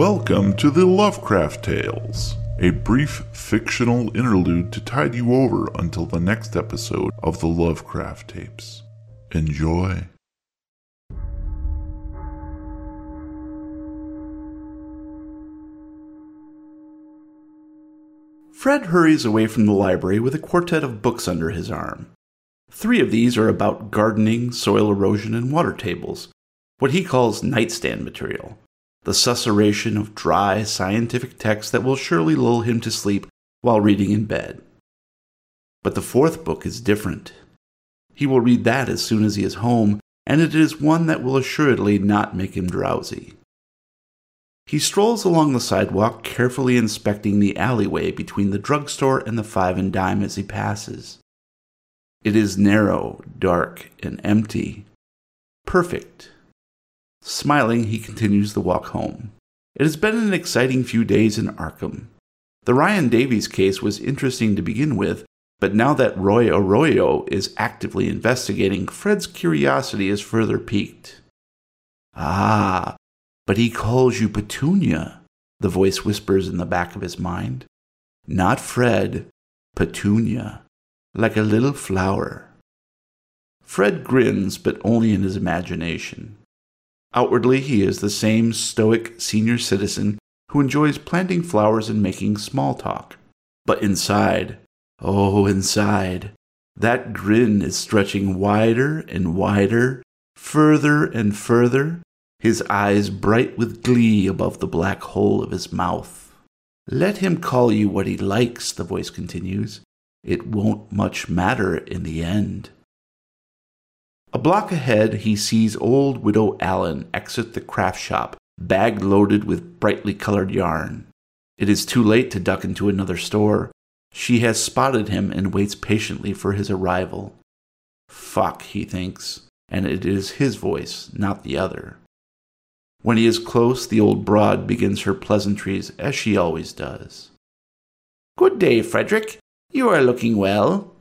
Welcome to the Lovecraft Tales, a brief fictional interlude to tide you over until the next episode of the Lovecraft Tapes. Enjoy. Fred hurries away from the library with a quartet of books under his arm. Three of these are about gardening, soil erosion, and water tables, what he calls nightstand material, the susurration of dry, scientific text that will surely lull him to sleep while reading in bed. But the fourth book is different. He will read that as soon as he is home, and it is one that will assuredly not make him drowsy. He strolls along the sidewalk, carefully inspecting the alleyway between the drugstore and the five and dime as he passes. It is narrow, dark, and empty. Perfect. Smiling, he continues the walk home. It has been an exciting few days in Arkham. The Ryan Davies case was interesting to begin with, but now that Roy Arroyo is actively investigating, Fred's curiosity is further piqued. Ah, but he calls you Petunia, the voice whispers in the back of his mind. Not Fred, Petunia, like a little flower. Fred grins, but only in his imagination. Outwardly, he is the same stoic senior citizen who enjoys planting flowers and making small talk. But inside, oh, inside, that grin is stretching wider and wider, further and further, his eyes bright with glee above the black hole of his mouth. Let him call you what he likes, the voice continues. It won't much matter in the end. A block ahead, he sees old Widow Allen exit the craft shop, bag loaded with brightly colored yarn. It is too late to duck into another store. She has spotted him and waits patiently for his arrival. Fuck, he thinks, and it is his voice, not the other. When he is close, the old broad begins her pleasantries as she always does. Good day, Frederick. You are looking well.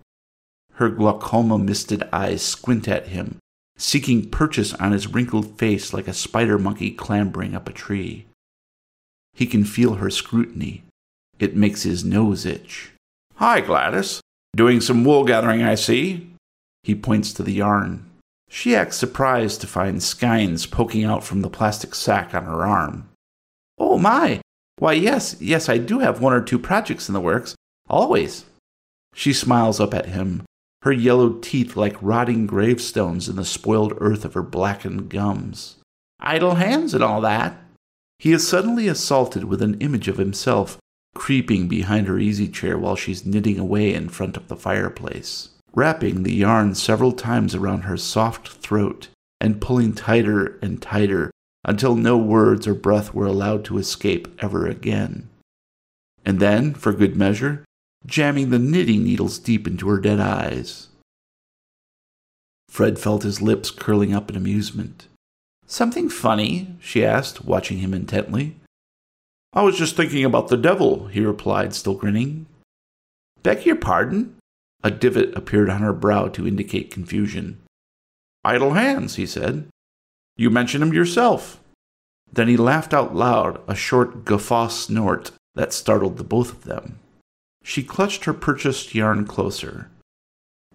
Her glaucoma misted eyes squint at him, seeking purchase on his wrinkled face like a spider monkey clambering up a tree. He can feel her scrutiny. It makes his nose itch. Hi, Gladys. Doing some wool gathering, I see. He points to the yarn. She acts surprised to find skeins poking out from the plastic sack on her arm. Oh, my! Why, yes, yes, I do have one or two projects in the works. Always. She smiles up at him, her yellow teeth like rotting gravestones in the spoiled earth of her blackened gums. Idle hands and all that. He is suddenly assaulted with an image of himself creeping behind her easy chair while she's knitting away in front of the fireplace, wrapping the yarn several times around her soft throat and pulling tighter and tighter until no words or breath were allowed to escape ever again. And then, for good measure, jamming the knitting needles deep into her dead eyes. Fred felt his lips curling up in amusement. Something funny? she asked, watching him intently. I was just thinking about the devil, he replied, still grinning. Beg your pardon? A divot appeared on her brow to indicate confusion. Idle hands, he said. You mentioned him yourself. Then he laughed out loud, a short guffaw snort that startled the both of them. She clutched her purchased yarn closer.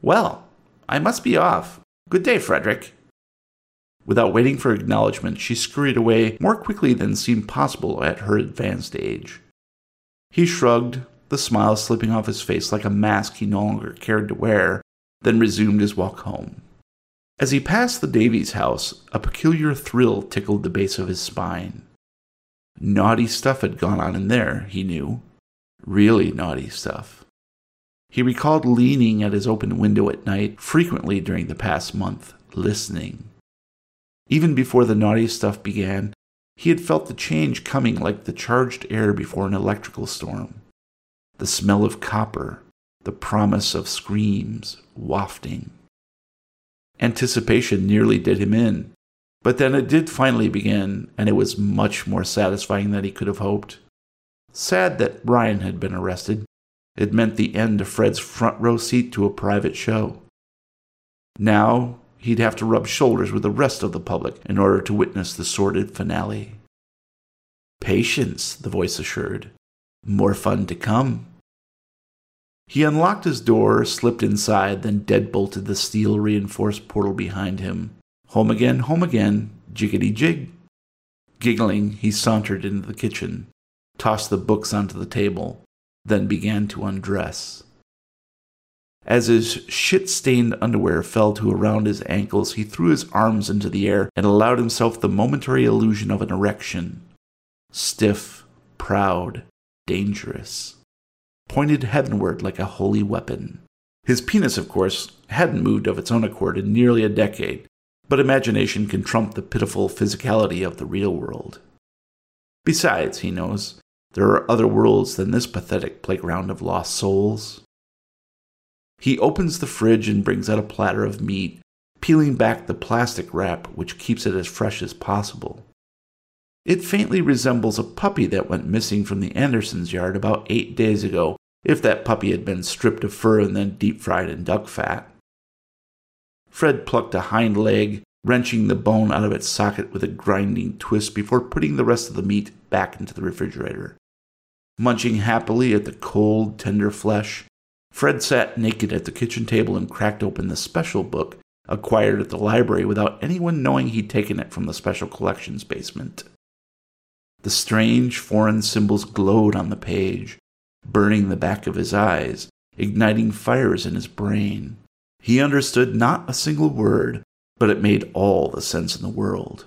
Well, I must be off. Good day, Frederick. Without waiting for acknowledgement, she scurried away more quickly than seemed possible at her advanced age. He shrugged, the smile slipping off his face like a mask he no longer cared to wear, then resumed his walk home. As he passed the Davies house, a peculiar thrill tickled the base of his spine. Naughty stuff had gone on in there, he knew really naughty stuff. He recalled leaning at his open window at night frequently during the past month, listening. Even before the naughty stuff began, he had felt the change coming like the charged air before an electrical storm. The smell of copper, the promise of screams wafting. Anticipation nearly did him in, but then it did finally begin, and it was much more satisfying than he could have hoped. Sad that Ryan had been arrested. It meant the end of Fred's front row seat to a private show. Now he'd have to rub shoulders with the rest of the public in order to witness the sordid finale. Patience, the voice assured. More fun to come. He unlocked his door, slipped inside, then deadbolted the steel reinforced portal behind him. Home again, home again, jiggity jig. Giggling, he sauntered into the kitchen, tossed the books onto the table, then began to undress. As his shit stained underwear fell to around his ankles, he threw his arms into the air and allowed himself the momentary illusion of an erection. Stiff, proud, dangerous. Pointed heavenward like a holy weapon. His penis, of course, hadn't moved of its own accord in nearly a decade, but imagination can trump the pitiful physicality of the real world. Besides, he knows, there are other worlds than this pathetic playground of lost souls. He opens the fridge and brings out a platter of meat, peeling back the plastic wrap which keeps it as fresh as possible. It faintly resembles a puppy that went missing from the Andersons' yard about eight days ago, if that puppy had been stripped of fur and then deep fried in duck fat. Fred plucked a hind leg, wrenching the bone out of its socket with a grinding twist before putting the rest of the meat back into the refrigerator. Munching happily at the cold, tender flesh, Fred sat naked at the kitchen table and cracked open the special book acquired at the library without anyone knowing he'd taken it from the special collections basement. The strange foreign symbols glowed on the page, burning the back of his eyes, igniting fires in his brain. He understood not a single word, but it made all the sense in the world.